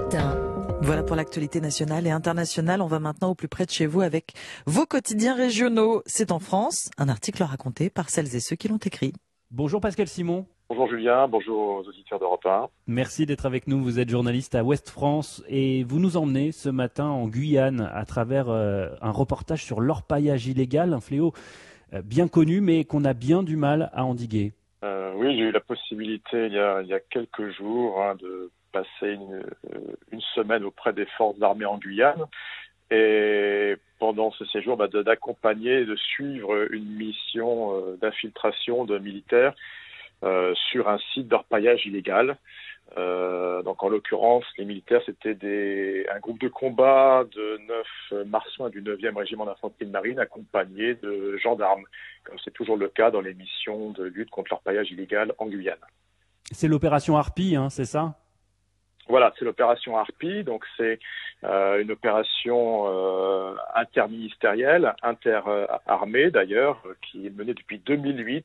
matin. Voilà pour l'actualité nationale et internationale. On va maintenant au plus près de chez vous avec vos quotidiens régionaux. C'est en France, un article raconté par celles et ceux qui l'ont écrit. Bonjour Pascal Simon. Bonjour Julien, bonjour aux auditeurs d'Europe 1. Merci d'être avec nous. Vous êtes journaliste à Ouest France et vous nous emmenez ce matin en Guyane à travers euh, un reportage sur l'orpaillage illégal, un fléau euh, bien connu mais qu'on a bien du mal à endiguer. Euh, oui, j'ai eu la possibilité il y a, il y a quelques jours hein, de passer une, une, semaine auprès des forces armées en Guyane et pendant ce séjour bah, d'accompagner, de, suivre une mission euh, d'infiltration de militaires euh, sur un site d'orpaillage illégal. Euh, donc en l'occurrence, les militaires, c'était un groupe de combat de neuf marsouins du 9e régiment d'infanterie de marine accompagnés de gendarmes, comme c'est toujours le cas dans les missions de lutte contre l'orpaillage illégal en Guyane. C'est l'opération Harpie, hein, c'est ça? Voilà, c'est l'opération Harpie, donc c'est euh, une opération euh, interministérielle, interarmée d'ailleurs, qui est menée depuis 2008,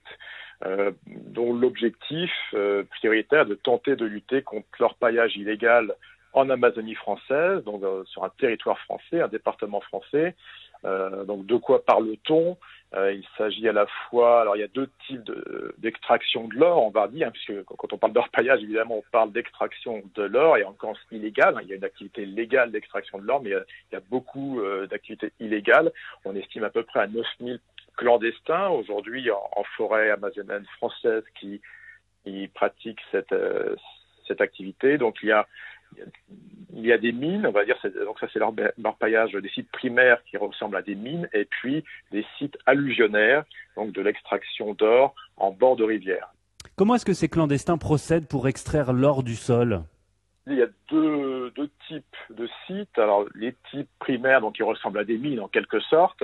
euh, dont l'objectif euh, prioritaire de tenter de lutter contre l'orpaillage illégal en Amazonie française, donc euh, sur un territoire français, un département français. donc de quoi parle-t-on? Il s'agit à la fois, alors il y a deux types d'extraction de, l'or, on va dire, hein, puisque quand on parle d'orpaillage, évidemment, on parle d'extraction de l'or et encore illégale. Hein, il y a une activité légale d'extraction de l'or, mais il y a, beaucoup euh, d'activités illégales. On estime à peu près à 9000 clandestins aujourd'hui en, forêt amazonienne française qui, pratiquent cette, euh, cette activité. Donc il y a il y a des mines, on va dire, donc ça c'est l'orpaillage des sites primaires qui ressemblent à des mines, et puis des sites alluvionnaires, donc de l'extraction d'or en bord de rivière. Comment est-ce que ces clandestins procèdent pour extraire l'or du sol? Il y a deux, deux, types de sites. Alors, les types primaires, donc qui ressemblent à des mines en quelque sorte,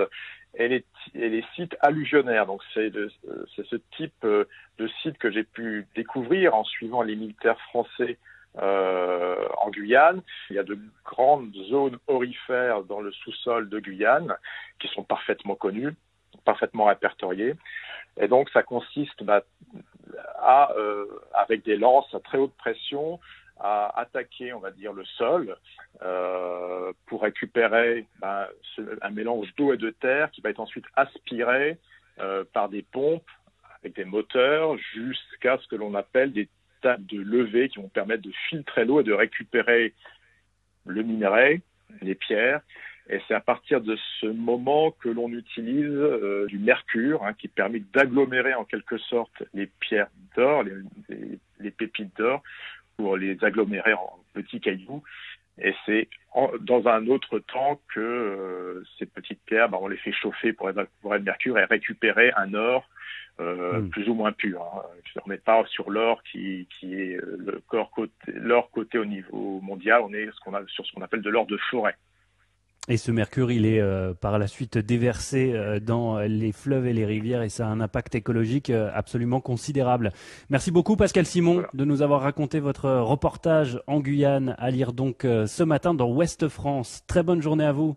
et les, et les sites alluvionnaires. Donc, c'est ce type de site que j'ai pu découvrir en suivant les militaires français euh, Il y a de grandes zones orifères dans le sous-sol de Guyane qui sont parfaitement connues, parfaitement répertoriées. Et donc ça consiste bah, à, euh, avec des lances à très haute pression, à attaquer, on va dire, le sol euh, pour récupérer bah, un mélange d'eau et de terre qui va être ensuite aspiré euh, par des pompes avec des moteurs jusqu'à ce que l'on appelle des de levée qui vont permettre de filtrer l'eau et de récupérer le minerai, les pierres. Et c'est à partir de ce moment que l'on utilise euh, du mercure hein, qui permet d'agglomérer en quelque sorte les pierres d'or, les, les pépites d'or, pour les agglomérer en petits cailloux. Et c'est dans un autre temps que euh, ces petites pierres, bah, on les fait chauffer pour le mercure et récupérer un or euh, mm. plus ou moins pur. Hein. On n'est pas sur l'or qui, qui est euh, le corps côté, l'or côté au niveau mondial. On est ce qu'on a, sur ce qu'on appelle de l'or de forêt. Et ce mercure, il est euh, par la suite déversé euh, dans les fleuves et les rivières et ça a un impact écologique euh, absolument considérable. Merci beaucoup Pascal Simon voilà. de nous avoir raconté votre reportage en Guyane à lire donc ce matin dans Ouest France. Très bonne journée à vous.